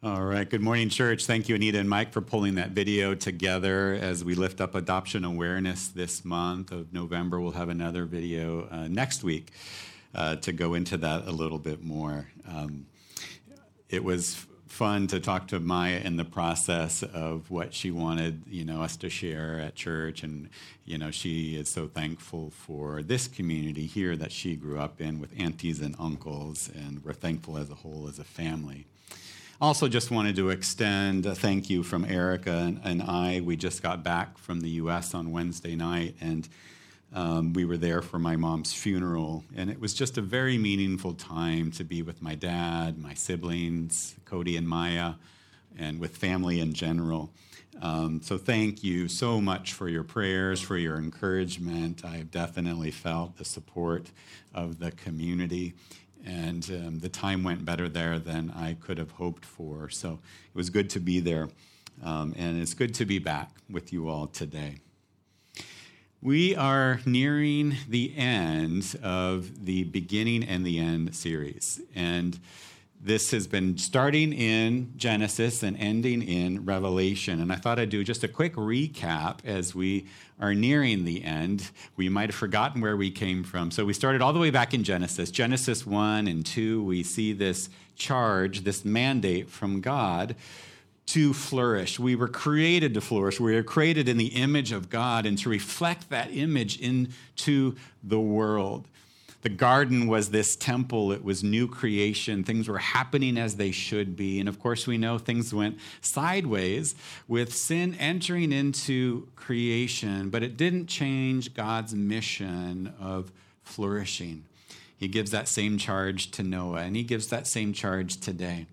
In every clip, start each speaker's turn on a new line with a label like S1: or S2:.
S1: All right. Good morning, church. Thank you, Anita and Mike, for pulling that video together as we lift up adoption awareness this month of November. We'll have another video uh, next week uh, to go into that a little bit more. Um, it was fun to talk to Maya in the process of what she wanted, you know, us to share at church, and you know, she is so thankful for this community here that she grew up in with aunties and uncles, and we're thankful as a whole as a family. Also, just wanted to extend a thank you from Erica and, and I. We just got back from the U.S. on Wednesday night, and um, we were there for my mom's funeral. And it was just a very meaningful time to be with my dad, my siblings, Cody and Maya, and with family in general. Um, so, thank you so much for your prayers, for your encouragement. I have definitely felt the support of the community and um, the time went better there than I could have hoped for. So it was good to be there, um, and it's good to be back with you all today. We are nearing the end of the beginning and the end series, and this has been starting in Genesis and ending in Revelation. And I thought I'd do just a quick recap as we are nearing the end. We might have forgotten where we came from. So we started all the way back in Genesis. Genesis 1 and 2, we see this charge, this mandate from God to flourish. We were created to flourish. We were created in the image of God and to reflect that image into the world. The garden was this temple, it was new creation. Things were happening as they should be. And of course, we know things went sideways with sin entering into creation, but it didn't change God's mission of flourishing. He gives that same charge to Noah, and he gives that same charge today.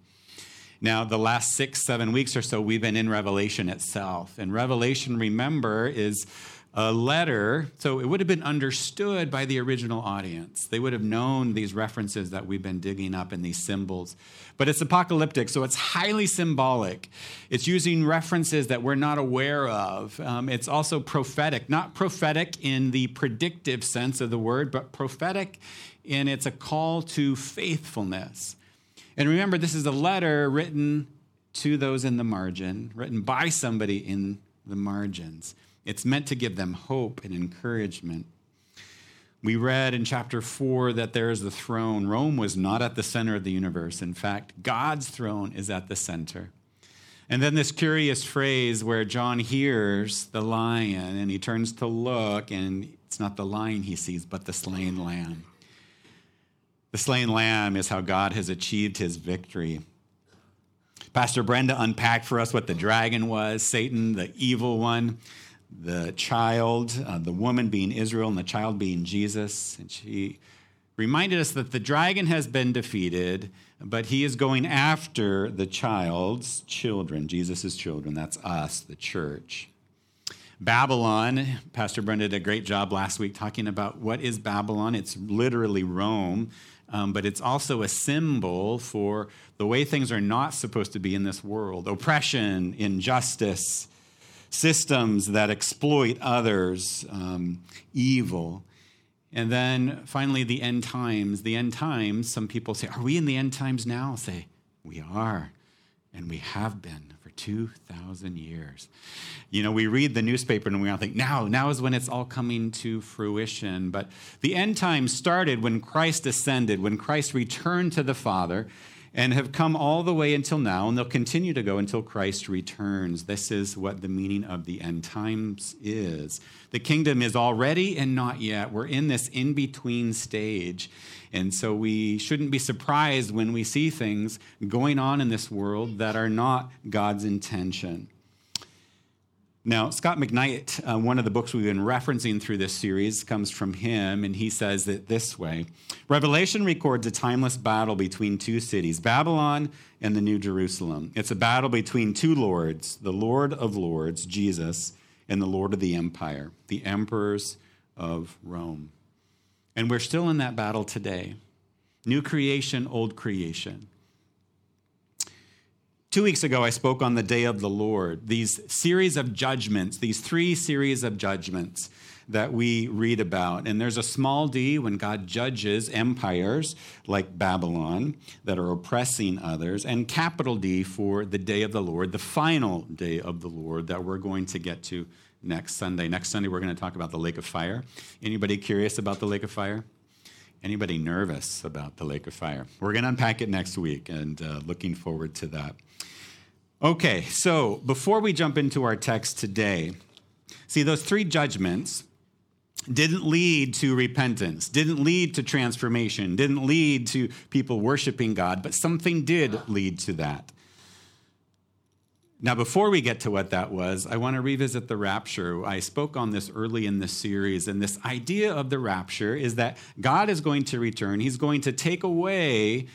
S1: Now, the last six, seven weeks or so, we've been in Revelation itself. And Revelation, remember, is a letter, so it would have been understood by the original audience. They would have known these references that we've been digging up in these symbols. But it's apocalyptic, so it's highly symbolic. It's using references that we're not aware of. Um, it's also prophetic, not prophetic in the predictive sense of the word, but prophetic in it's a call to faithfulness. And remember, this is a letter written to those in the margin, written by somebody in the margins. It's meant to give them hope and encouragement. We read in chapter 4 that there is the throne. Rome was not at the center of the universe. In fact, God's throne is at the center. And then this curious phrase where John hears the lion and he turns to look, and it's not the lion he sees, but the slain lamb. The slain lamb is how God has achieved his victory. Pastor Brenda unpacked for us what the dragon was Satan, the evil one the child, uh, the woman being Israel, and the child being Jesus. And she reminded us that the dragon has been defeated, but he is going after the child's children, Jesus' children. That's us, the church. Babylon, Pastor Brenda did a great job last week talking about what is Babylon. It's literally Rome, um, but it's also a symbol for the way things are not supposed to be in this world oppression, injustice, systems that exploit others, um, evil. And then finally, the end times. The end times, some people say, Are we in the end times now? I'll say, We are, and we have been for 2,000 years. You know, we read the newspaper and we all think, Now, now is when it's all coming to fruition. But the end times started when Christ ascended, when Christ returned to the Father and have come all the way until now, and they'll continue to go until Christ returns. This is what the meaning of the end times is. The kingdom is already and not yet. We're in this in between stage. And so we shouldn't be surprised when we see things going on in this world that are not God's intention. Now, Scot McKnight, uh, one of the books we've been referencing through this series, comes from him, and he says it this way Revelation records a timeless battle between two cities, Babylon and the New Jerusalem. It's a battle between two lords, the Lord of Lords, Jesus, and the Lord of the Empire, the emperors of Rome. And we're still in that battle today. New creation, old creation. Two weeks ago, I spoke on the day of the Lord, these series of judgments, these three series of judgments that we read about. And there's a small d when God judges empires like Babylon that are oppressing others, and capital D for the day of the Lord, the final day of the Lord that we're going to get to next Sunday. Next Sunday, we're going to talk about the lake of fire. Anybody curious about the lake of fire? Anybody nervous about the lake of fire? We're going to unpack it next week and uh, looking forward to that. Okay, so before we jump into our text today, see those three judgments didn't lead to repentance, didn't lead to transformation, didn't lead to people worshiping God, but something did lead to that. Now, before we get to what that was, I want to revisit the rapture. I spoke on this early in the series, and this idea of the rapture is that God is going to return. He's going to take away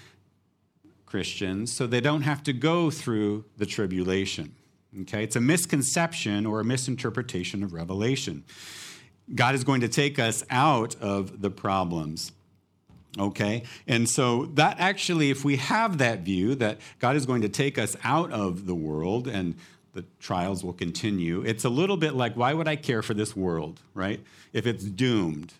S1: Christians so they don't have to go through the tribulation. Okay? It's a misconception or a misinterpretation of Revelation. God is going to take us out of the problems. Okay? And so, that actually, if we have that view that God is going to take us out of the world and the trials will continue, it's a little bit like, why would I care for this world, right? If it's doomed.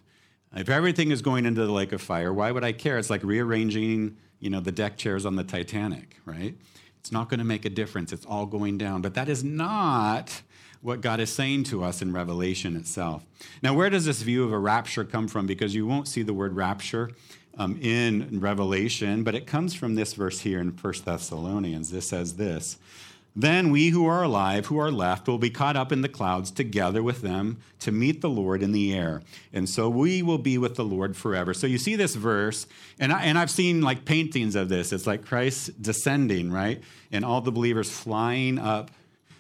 S1: If everything is going into the lake of fire, why would I care? It's like rearranging, you know, the deck chairs on the Titanic, right? It's not going to make a difference. It's all going down. But that is not what God is saying to us in Revelation itself. Now, where does this view of a rapture come from? Because you won't see the word rapture um, in Revelation, but it comes from this verse here in 1 Thessalonians. This says this Then we who are alive, who are left, will be caught up in the clouds together with them to meet the Lord in the air. And so we will be with the Lord forever. So you see this verse, and, I, and I've seen like paintings of this. It's like Christ descending, right? And all the believers flying up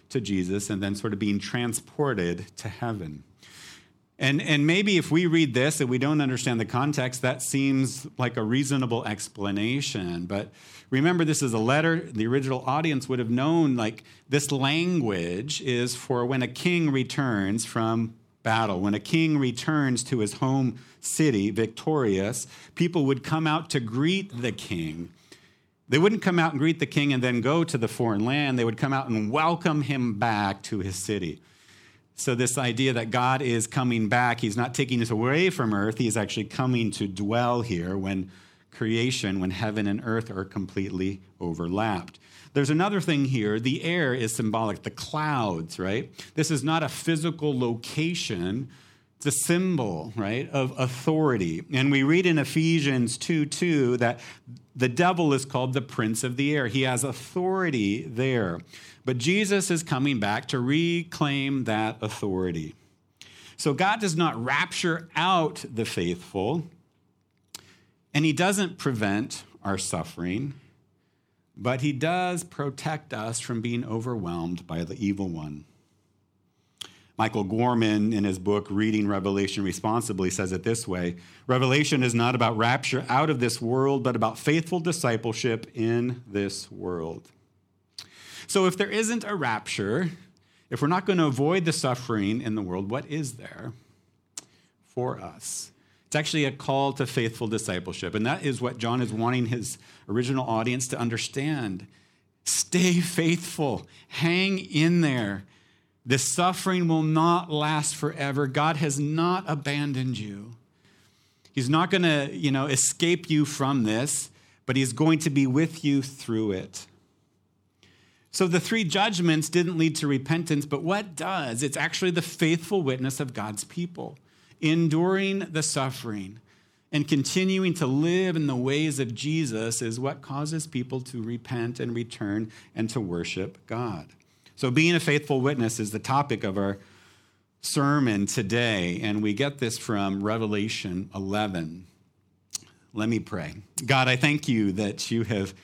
S1: to Jesus and then sort of being transported to heaven. And, and maybe if we read this and we don't understand the context, that seems like a reasonable explanation. But remember, this is a letter. The original audience would have known like this language is for when a king returns from battle. When a king returns to his home city victorious, people would come out to greet the king they wouldn't come out and greet the king and then go to the foreign land. They would come out and welcome him back to his city. So, this idea that God is coming back, he's not taking us away from earth, he's actually coming to dwell here when creation, when heaven and earth are completely overlapped. There's another thing here. The air is symbolic, the clouds, right? This is not a physical location it's a symbol, right, of authority. And we read in Ephesians 2 2 that the devil is called the prince of the air. He has authority there. But Jesus is coming back to reclaim that authority. So God does not rapture out the faithful, and He doesn't prevent our suffering, but He does protect us from being overwhelmed by the evil one. Michael Gorman, in his book Reading Revelation Responsibly, says it this way Revelation is not about rapture out of this world, but about faithful discipleship in this world. So, if there isn't a rapture, if we're not going to avoid the suffering in the world, what is there for us? It's actually a call to faithful discipleship. And that is what John is wanting his original audience to understand. Stay faithful, hang in there. This suffering will not last forever. God has not abandoned you. He's not going to, you know, escape you from this, but he's going to be with you through it. So the three judgments didn't lead to repentance, but what does? It's actually the faithful witness of God's people, enduring the suffering and continuing to live in the ways of Jesus is what causes people to repent and return and to worship God. So, being a faithful witness is the topic of our sermon today, and we get this from Revelation 11. Let me pray. God, I thank you that you have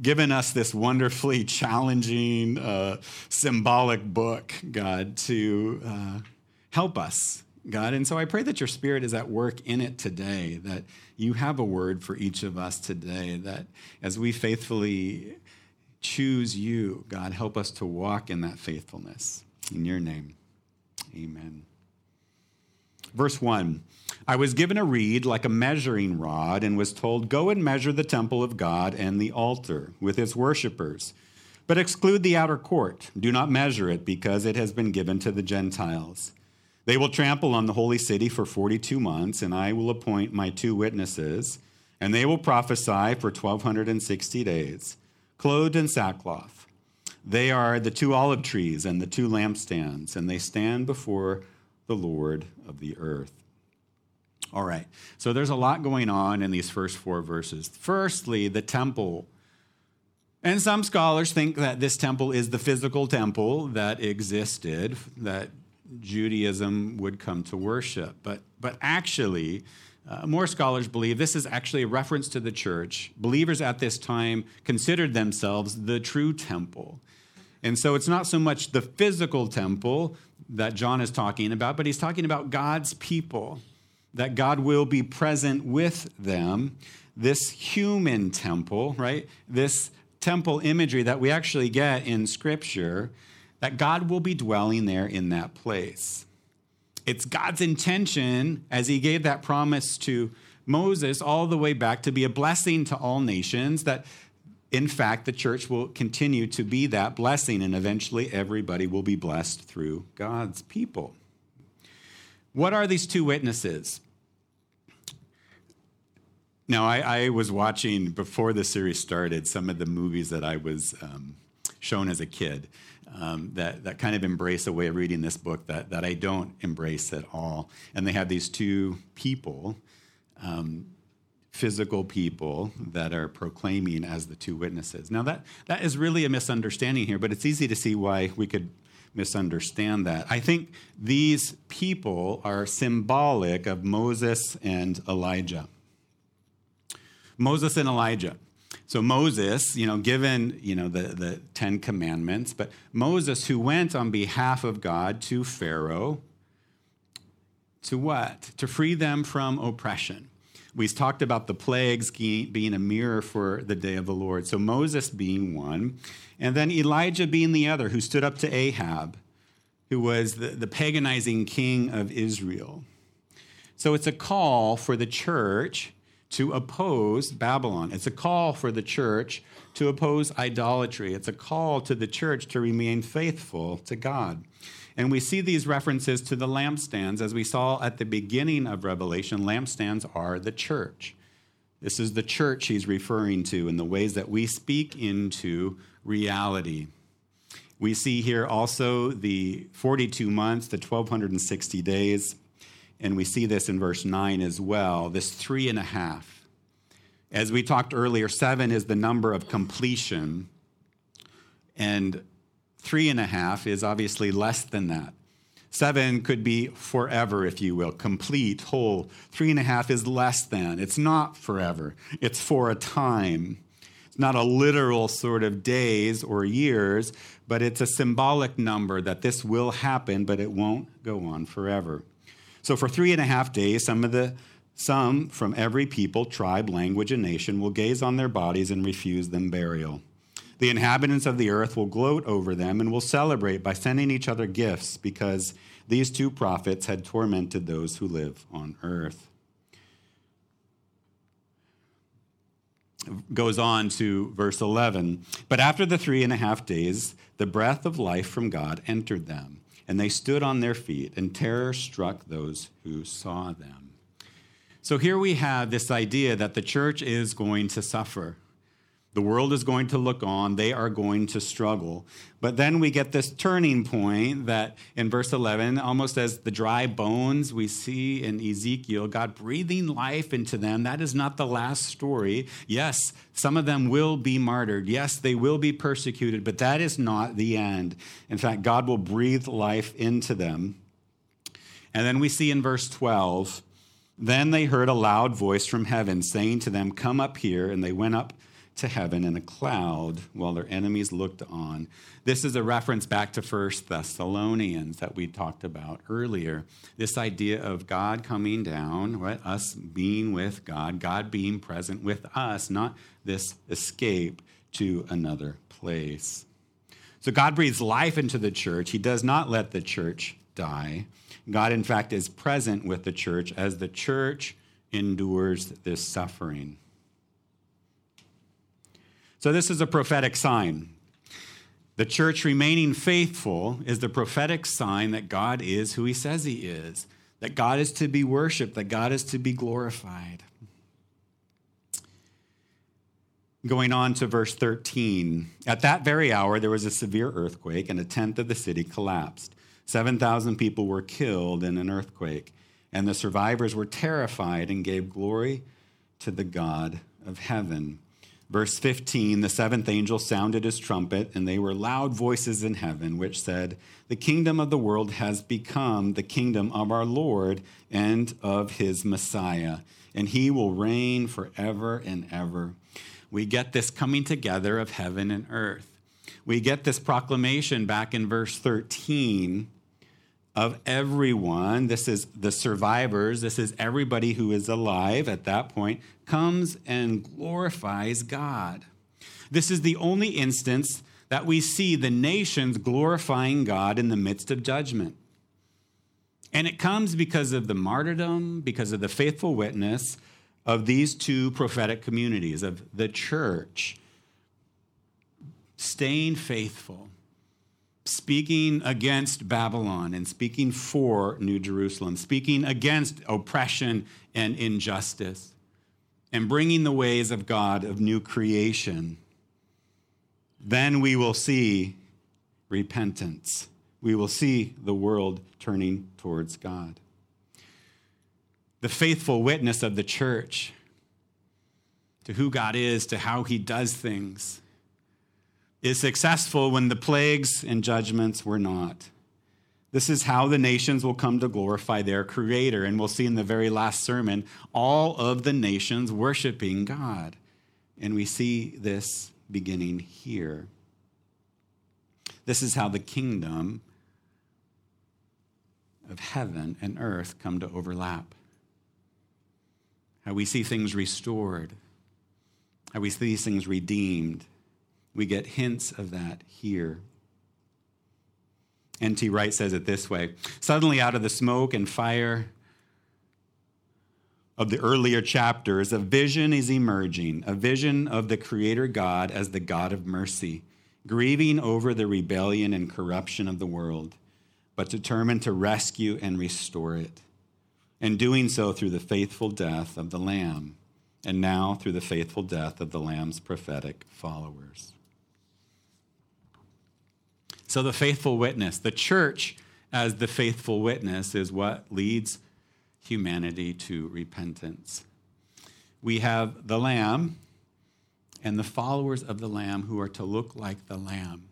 S1: given us this wonderfully challenging, uh, symbolic book, God, to uh, help us, God. And so I pray that your spirit is at work in it today, that you have a word for each of us today, that as we faithfully choose you. God, help us to walk in that faithfulness. In your name, amen. Verse 1 I was given a reed like a measuring rod and was told, Go and measure the temple of God and the altar with its worshippers. But exclude the outer court. Do not measure it, because it has been given to the Gentiles. They will trample on the holy city for 42 months, and I will appoint my two witnesses, and they will prophesy for 1260 days, clothed in sackcloth. They are the two olive trees and the two lampstands, and they stand before the Lord of the earth. All right, so there's a lot going on in these first four verses. Firstly, the temple. And some scholars think that this temple is the physical temple that existed, that Judaism would come to worship. But, but actually, uh, more scholars believe this is actually a reference to the church. Believers at this time considered themselves the true temple. And so it's not so much the physical temple that John is talking about, but he's talking about God's people, that God will be present with them. This human temple, right? This temple imagery that we actually get in Scripture that God will be dwelling there in that place. It's God's intention, as he gave that promise to Moses all the way back, to be a blessing to all nations, that in fact the church will continue to be that blessing, and eventually everybody will be blessed through God's people. What are these two witnesses? Now, I, I was watching before the series started some of the movies that I was um, shown as a kid um, that, that kind of embrace a way of reading this book that, that I don't embrace at all. And they have these two people, um, physical people, that are proclaiming as the two witnesses. Now, that, that is really a misunderstanding here, but it's easy to see why we could misunderstand that. I think these people are symbolic of Moses and Elijah. Moses and Elijah. So Moses, you know, given, you know, the, the Ten Commandments, but Moses who went on behalf of God to Pharaoh to what? To free them from oppression. We've talked about the plagues being a mirror for the day of the Lord. So Moses being one, and then Elijah being the other, who stood up to Ahab, who was the, the paganizing king of Israel. So it's a call for the church to oppose Babylon. It's a call for the church to oppose idolatry. It's a call to the church to remain faithful to God. And we see these references to the lampstands as we saw at the beginning of Revelation. Lampstands are the church. This is the church he's referring to in the ways that we speak into reality. We see here also the 42 months, the 1260 days and we see this in verse 9 as well this three and a half. As we talked earlier, seven is the number of completion, and three and a half is obviously less than that. Seven could be forever, if you will, complete, whole. Three and a half is less than. It's not forever, it's for a time. It's not a literal sort of days or years, but it's a symbolic number that this will happen, but it won't go on forever. So for three and a half days, some of the some from every people, tribe, language, and nation will gaze on their bodies and refuse them burial. The inhabitants of the earth will gloat over them and will celebrate by sending each other gifts because these two prophets had tormented those who live on earth. Goes on to verse 11. But after the three and a half days, the breath of life from God entered them and they stood on their feet, and terror struck those who saw them. So here we have this idea that the church is going to suffer. The world is going to look on, they are going to struggle. But then we get this turning point that in verse 11, almost as the dry bones we see in Ezekiel, God breathing life into them. That is not the last story. Yes, some of them will be martyred. Yes, they will be persecuted, but that is not the end. In fact, God will breathe life into them. And then we see in verse 12, then they heard a loud voice from heaven saying to them, Come up here. And they went up to heaven in a cloud while their enemies looked on. This is a reference back to First Thessalonians that we talked about earlier. This idea of God coming down, right? us being with God, God being present with us, not this escape to another place. So God breathes life into the church. He does not let the church die. God, in fact, is present with the church as the church endures this suffering. So, this is a prophetic sign. The church remaining faithful is the prophetic sign that God is who he says he is, that God is to be worshiped, that God is to be glorified. Going on to verse 13. At that very hour, there was a severe earthquake, and a tenth of the city collapsed. 7,000 people were killed in an earthquake, and the survivors were terrified and gave glory to the God of heaven. Verse 15 The seventh angel sounded his trumpet, and they were loud voices in heaven, which said, The kingdom of the world has become the kingdom of our Lord and of his Messiah, and he will reign forever and ever. We get this coming together of heaven and earth. We get this proclamation back in verse 13 of everyone. This is the survivors. This is everybody who is alive at that point, comes and glorifies God. This is the only instance that we see the nations glorifying God in the midst of judgment. And it comes because of the martyrdom, because of the faithful witness of these two prophetic communities, of the church staying faithful speaking against Babylon and speaking for New Jerusalem, speaking against oppression and injustice, and bringing the ways of God of new creation, then we will see repentance. We will see the world turning towards God. The faithful witness of the church to who God is, to how he does things is successful when the plagues and judgments were not. This is how the nations will come to glorify their Creator. And we'll see in the very last sermon all of the nations worshiping God. And we see this beginning here. This is how the kingdom of heaven and earth come to overlap. How we see things restored, how we see these things redeemed we get hints of that here. N.T. Wright says it this way Suddenly, out of the smoke and fire of the earlier chapters, a vision is emerging a vision of the Creator God as the God of mercy, grieving over the rebellion and corruption of the world, but determined to rescue and restore it, and doing so through the faithful death of the Lamb, and now through the faithful death of the Lamb's prophetic followers. So, the faithful witness, the church as the faithful witness, is what leads humanity to repentance. We have the Lamb and the followers of the Lamb who are to look like the Lamb.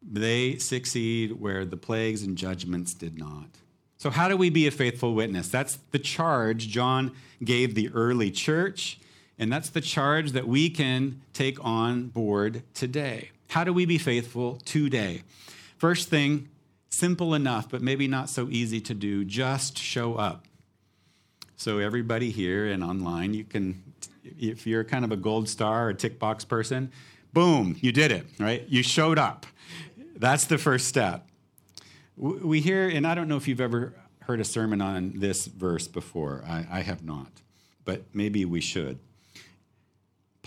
S1: They succeed where the plagues and judgments did not. So, how do we be a faithful witness? That's the charge John gave the early church, and that's the charge that we can take on board today. How do we be faithful today? First thing, simple enough, but maybe not so easy to do, just show up. So, everybody here and online, you can, if you're kind of a gold star or tick box person, boom, you did it, right? You showed up. That's the first step. We hear, and I don't know if you've ever heard a sermon on this verse before. I, I have not, but maybe we should.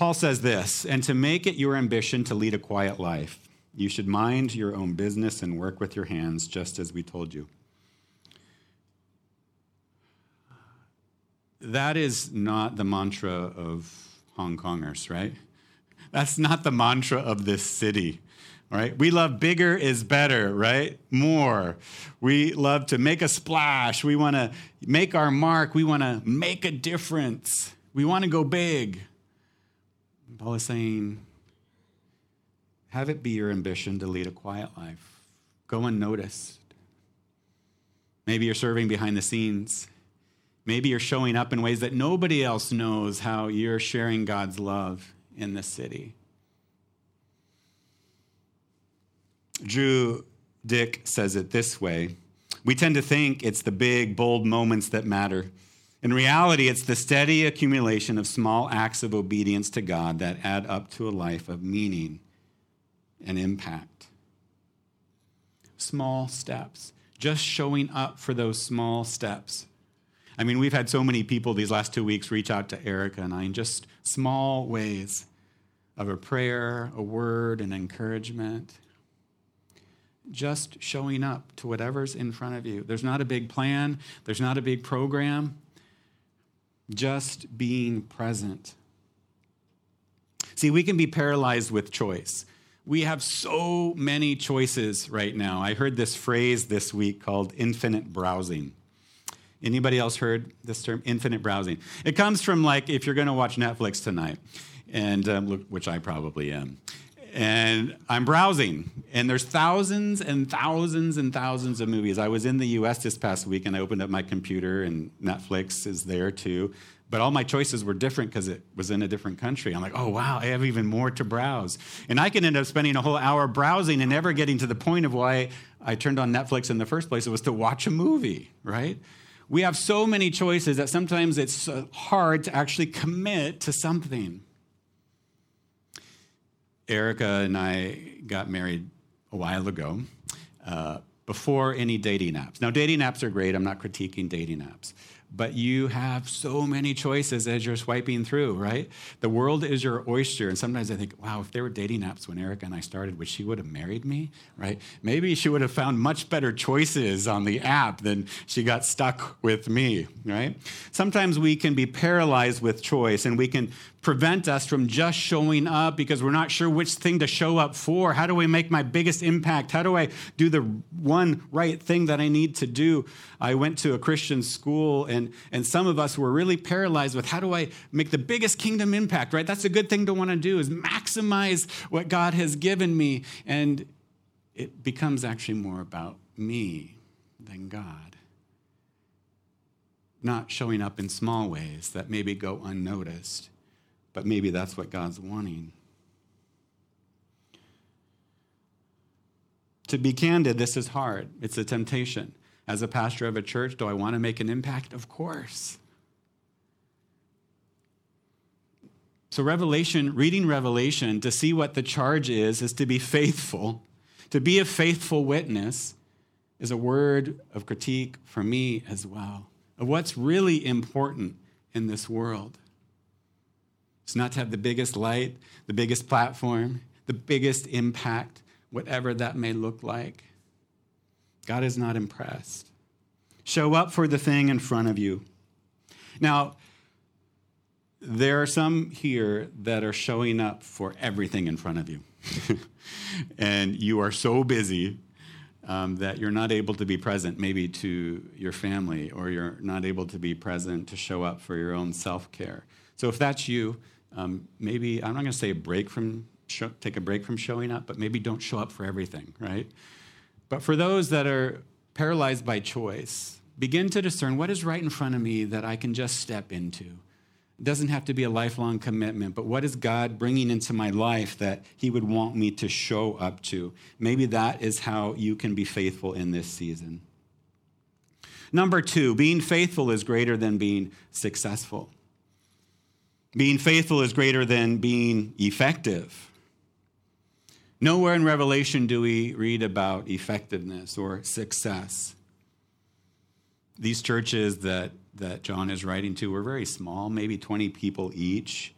S1: Paul says this, and to make it your ambition to lead a quiet life, you should mind your own business and work with your hands, just as we told you. That is not the mantra of Hong Kongers, right? That's not the mantra of this city, right? We love bigger is better, right? More. We love to make a splash. We want to make our mark. We want to make a difference. We want to go big. Paul is saying, have it be your ambition to lead a quiet life. Go unnoticed. Maybe you're serving behind the scenes. Maybe you're showing up in ways that nobody else knows how you're sharing God's love in the city. Drew Dyck says it this way We tend to think it's the big, bold moments that matter. In reality, it's the steady accumulation of small acts of obedience to God that add up to a life of meaning and impact. Small steps, just showing up for those small steps. I mean, we've had so many people these last two weeks reach out to Erica and I in just small ways. of a prayer, a word, an encouragement. Just showing up to whatever's in front of you. There's not a big plan, there's not a big program. Just being present. See, we can be paralyzed with choice. We have so many choices right now. I heard this phrase this week called infinite browsing. Anybody else heard this term, infinite browsing? It comes from like if you're going to watch Netflix tonight, and um, which I probably am, and I'm browsing, and there's thousands and thousands and thousands of movies. I was in the U.S. this past week, and I opened up my computer, and Netflix is there too. But all my choices were different because it was in a different country. I'm like, oh wow, I have even more to browse, and I can end up spending a whole hour browsing and never getting to the point of why I turned on Netflix in the first place. It was to watch a movie, right? We have so many choices that sometimes it's uh, hard to actually commit to something. Erica and I got married a while ago uh, before any dating apps. Now, dating apps are great. I'm not critiquing dating apps but you have so many choices as you're swiping through, right? The world is your oyster. And sometimes I think, wow, if there were dating apps when Erica and I started, would she would have married me, right? Maybe she would have found much better choices on the app than she got stuck with me, right? Sometimes we can be paralyzed with choice and we can prevent us from just showing up because we're not sure which thing to show up for. How do I make my biggest impact? How do I do the one right thing that I need to do? I went to a Christian school, and, and some of us were really paralyzed with how do I make the biggest kingdom impact, right? That's a good thing to want to do, is maximize what God has given me. And it becomes actually more about me than God. Not showing up in small ways that maybe go unnoticed but maybe that's what God's wanting. To be candid, this is hard. It's a temptation. As a pastor of a church, do I want to make an impact? Of course. So, Revelation, reading Revelation to see what the charge is, is to be faithful. To be a faithful witness is a word of critique for me as well, of what's really important in this world. It's not to have the biggest light, the biggest platform, the biggest impact, whatever that may look like. God is not impressed. Show up for the thing in front of you. Now, there are some here that are showing up for everything in front of you. and you are so busy um, that you're not able to be present, maybe to your family, or you're not able to be present to show up for your own self care. So if that's you, um, maybe I'm not going to say break from take a break from showing up, but maybe don't show up for everything, right? But for those that are paralyzed by choice, begin to discern what is right in front of me that I can just step into. It doesn't have to be a lifelong commitment, but what is God bringing into my life that He would want me to show up to? Maybe that is how you can be faithful in this season. Number two, being faithful is greater than being successful. Being faithful is greater than being effective. Nowhere in Revelation do we read about effectiveness or success. These churches that, that John is writing to were very small, maybe 20 people each.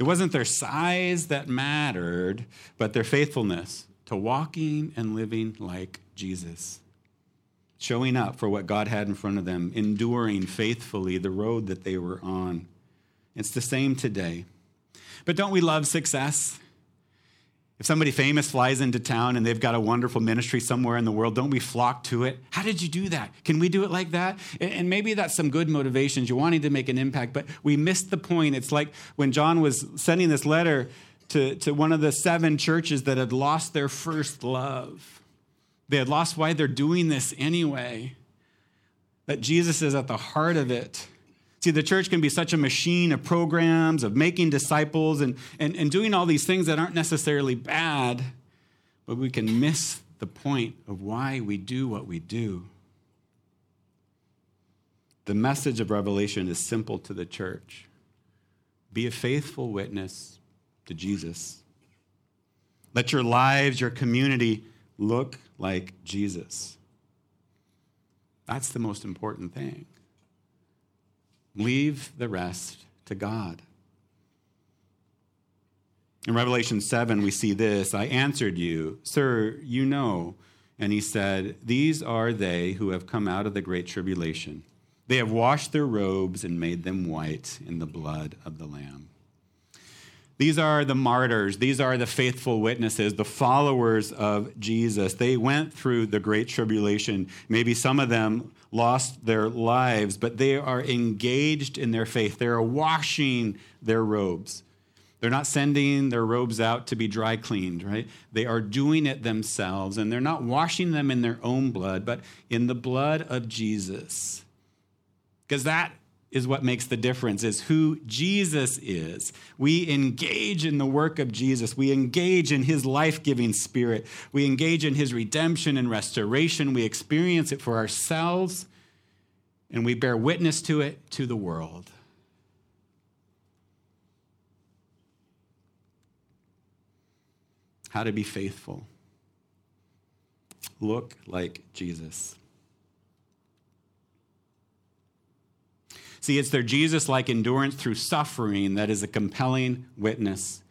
S1: It wasn't their size that mattered, but their faithfulness to walking and living like Jesus showing up for what God had in front of them, enduring faithfully the road that they were on. It's the same today. But don't we love success? If somebody famous flies into town and they've got a wonderful ministry somewhere in the world, don't we flock to it? How did you do that? Can we do it like that? And maybe that's some good motivations. You're wanting to make an impact, but we missed the point. It's like when John was sending this letter to, to one of the seven churches that had lost their first love. They had lost why they're doing this anyway. That Jesus is at the heart of it. See, the church can be such a machine of programs, of making disciples, and, and, and doing all these things that aren't necessarily bad, but we can miss the point of why we do what we do. The message of Revelation is simple to the church be a faithful witness to Jesus. Let your lives, your community, look like Jesus. That's the most important thing. Leave the rest to God. In Revelation 7, we see this I answered you, Sir, you know. And he said, These are they who have come out of the great tribulation. They have washed their robes and made them white in the blood of the Lamb. These are the martyrs. These are the faithful witnesses, the followers of Jesus. They went through the great tribulation. Maybe some of them lost their lives, but they are engaged in their faith. They are washing their robes. They're not sending their robes out to be dry cleaned, right? They are doing it themselves, and they're not washing them in their own blood, but in the blood of Jesus. Because that is what makes the difference is who Jesus is. We engage in the work of Jesus. We engage in his life-giving spirit. We engage in his redemption and restoration. We experience it for ourselves and we bear witness to it to the world. how to be faithful. Look like Jesus. See, it's their Jesus like endurance through suffering that is a compelling witness,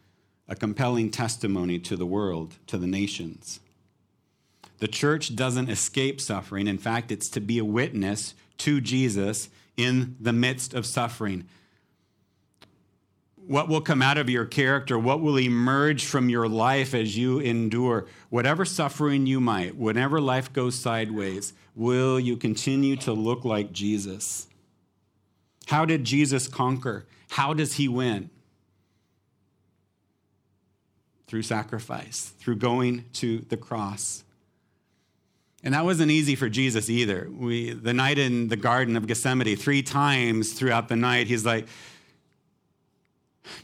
S1: a compelling testimony to the world, to the nations. The church doesn't escape suffering. In fact, it's to be a witness to Jesus in the midst of suffering what will come out of your character, what will emerge from your life as you endure whatever suffering you might, whenever life goes sideways, will you continue to look like Jesus? How did Jesus conquer? How does he win? Through sacrifice, through going to the cross. And that wasn't easy for Jesus either. We, the night in the Garden of Gethsemane, three times throughout the night, he's like,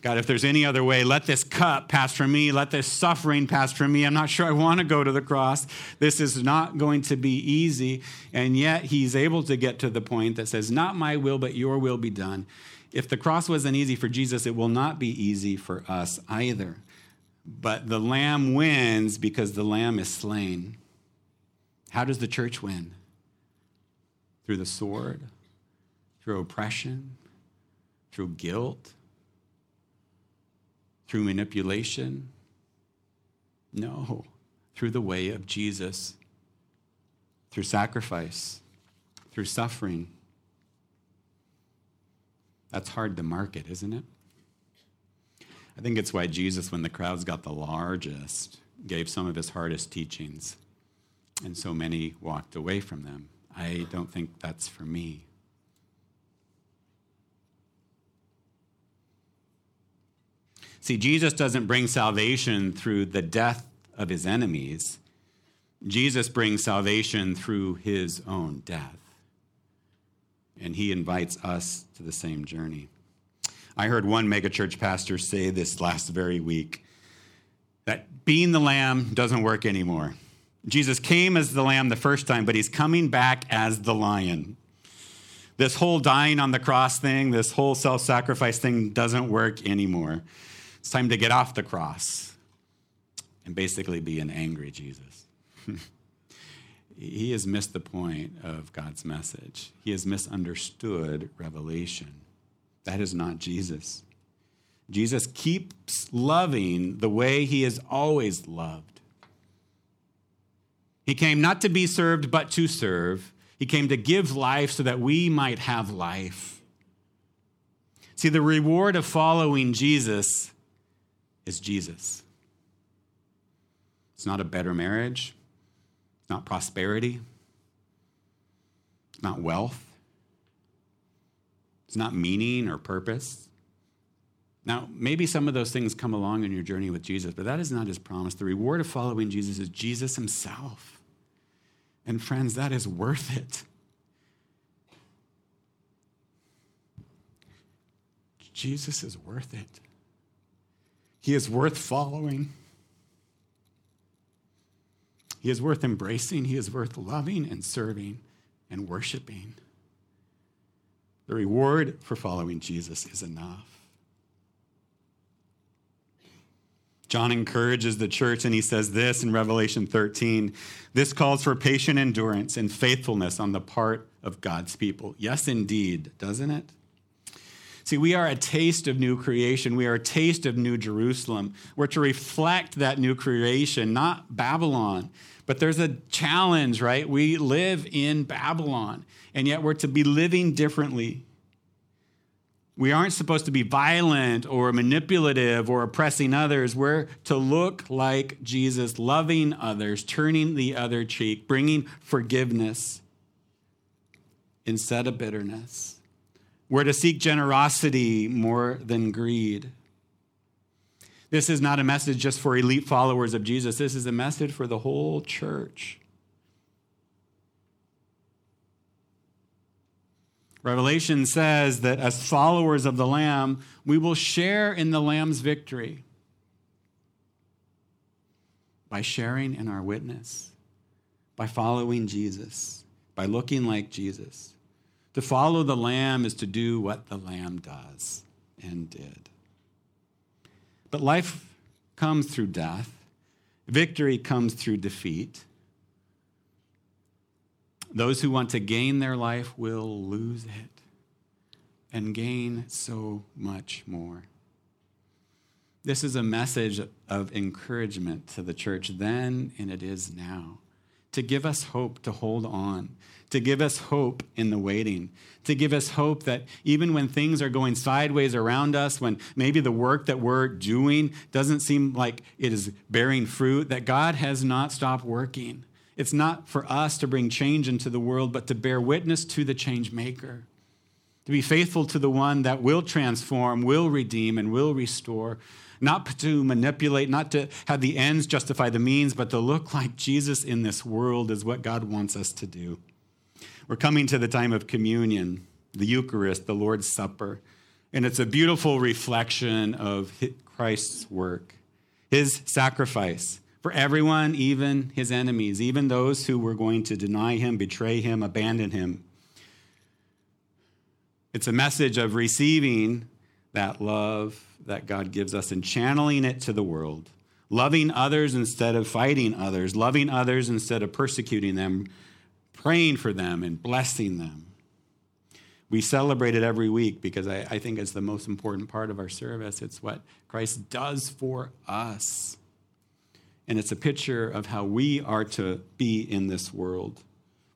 S1: God, if there's any other way, let this cup pass from me. Let this suffering pass from me. I'm not sure I want to go to the cross. This is not going to be easy. And yet, he's able to get to the point that says, Not my will, but your will be done. If the cross wasn't easy for Jesus, it will not be easy for us either. But the lamb wins because the lamb is slain. How does the church win? Through the sword, through oppression, through guilt through manipulation? No, through the way of Jesus, through sacrifice, through suffering. That's hard to market, isn't it? I think it's why Jesus, when the crowds got the largest, gave some of his hardest teachings, and so many walked away from them. I don't think that's for me. See, Jesus doesn't bring salvation through the death of his enemies. Jesus brings salvation through his own death. And he invites us to the same journey. I heard one megachurch pastor say this last very week that being the lamb doesn't work anymore. Jesus came as the lamb the first time, but he's coming back as the lion. This whole dying on the cross thing, this whole self sacrifice thing doesn't work anymore. It's time to get off the cross and basically be an angry Jesus. he has missed the point of God's message. He has misunderstood revelation. That is not Jesus. Jesus keeps loving the way he has always loved. He came not to be served, but to serve. He came to give life so that we might have life. See, the reward of following Jesus is Jesus. It's not a better marriage, it's not prosperity, it's not wealth, it's not meaning or purpose. Now, maybe some of those things come along in your journey with Jesus, but that is not his promise. The reward of following Jesus is Jesus himself. And friends, that is worth it. Jesus is worth it. He is worth following. He is worth embracing. He is worth loving and serving and worshiping. The reward for following Jesus is enough. John encourages the church and he says this in Revelation 13 this calls for patient endurance and faithfulness on the part of God's people. Yes, indeed, doesn't it? See, we are a taste of new creation. We are a taste of new Jerusalem. We're to reflect that new creation, not Babylon. But there's a challenge, right? We live in Babylon, and yet we're to be living differently. We aren't supposed to be violent or manipulative or oppressing others. We're to look like Jesus, loving others, turning the other cheek, bringing forgiveness instead of bitterness. We're to seek generosity more than greed. This is not a message just for elite followers of Jesus, this is a message for the whole church. Revelation says that as followers of the Lamb, we will share in the Lamb's victory by sharing in our witness, by following Jesus, by looking like Jesus. To follow the Lamb is to do what the Lamb does and did. But life comes through death, victory comes through defeat. Those who want to gain their life will lose it and gain so much more. This is a message of encouragement to the church then and it is now to give us hope to hold on, to give us hope in the waiting, to give us hope that even when things are going sideways around us, when maybe the work that we're doing doesn't seem like it is bearing fruit, that God has not stopped working it's not for us to bring change into the world, but to bear witness to the change maker, to be faithful to the one that will transform, will redeem, and will restore, not to manipulate, not to have the ends justify the means, but to look like Jesus in this world is what God wants us to do. We're coming to the time of communion, the Eucharist, the Lord's Supper, and it's a beautiful reflection of Christ's work, his sacrifice for everyone, even his enemies, even those who were going to deny him, betray him, abandon him. It's a message of receiving that love that God gives us and channeling it to the world, loving others instead of fighting others, loving others instead of persecuting them, praying for them and blessing them. We celebrate it every week because I, I think it's the most important part of our service. It's what Christ does for us. And it's a picture of how we are to be in this world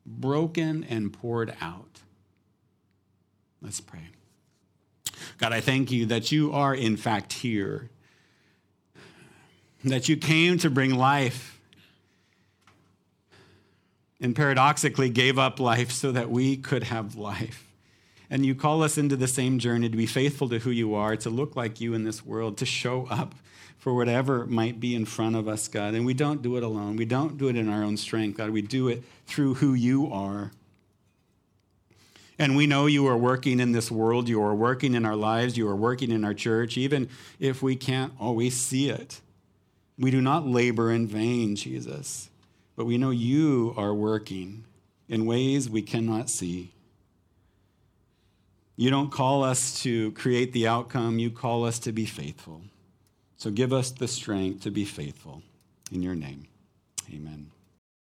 S1: broken and poured out. Let's pray. God, I thank you that you are, in fact, here, that you came to bring life and paradoxically gave up life so that we could have life. And you call us into the same journey to be faithful to who you are, to look like you in this world, to show up for whatever might be in front of us, God. And we don't do it alone. We don't do it in our own strength, God. We do it through who you are. And we know you are working in this world. You are working in our lives. You are working in our church, even if we can't always see it. We do not labor in vain, Jesus, but we know you are working in ways we cannot see. You don't call us to create the outcome, you call us to be faithful. So give us the strength to be faithful. In your name, amen.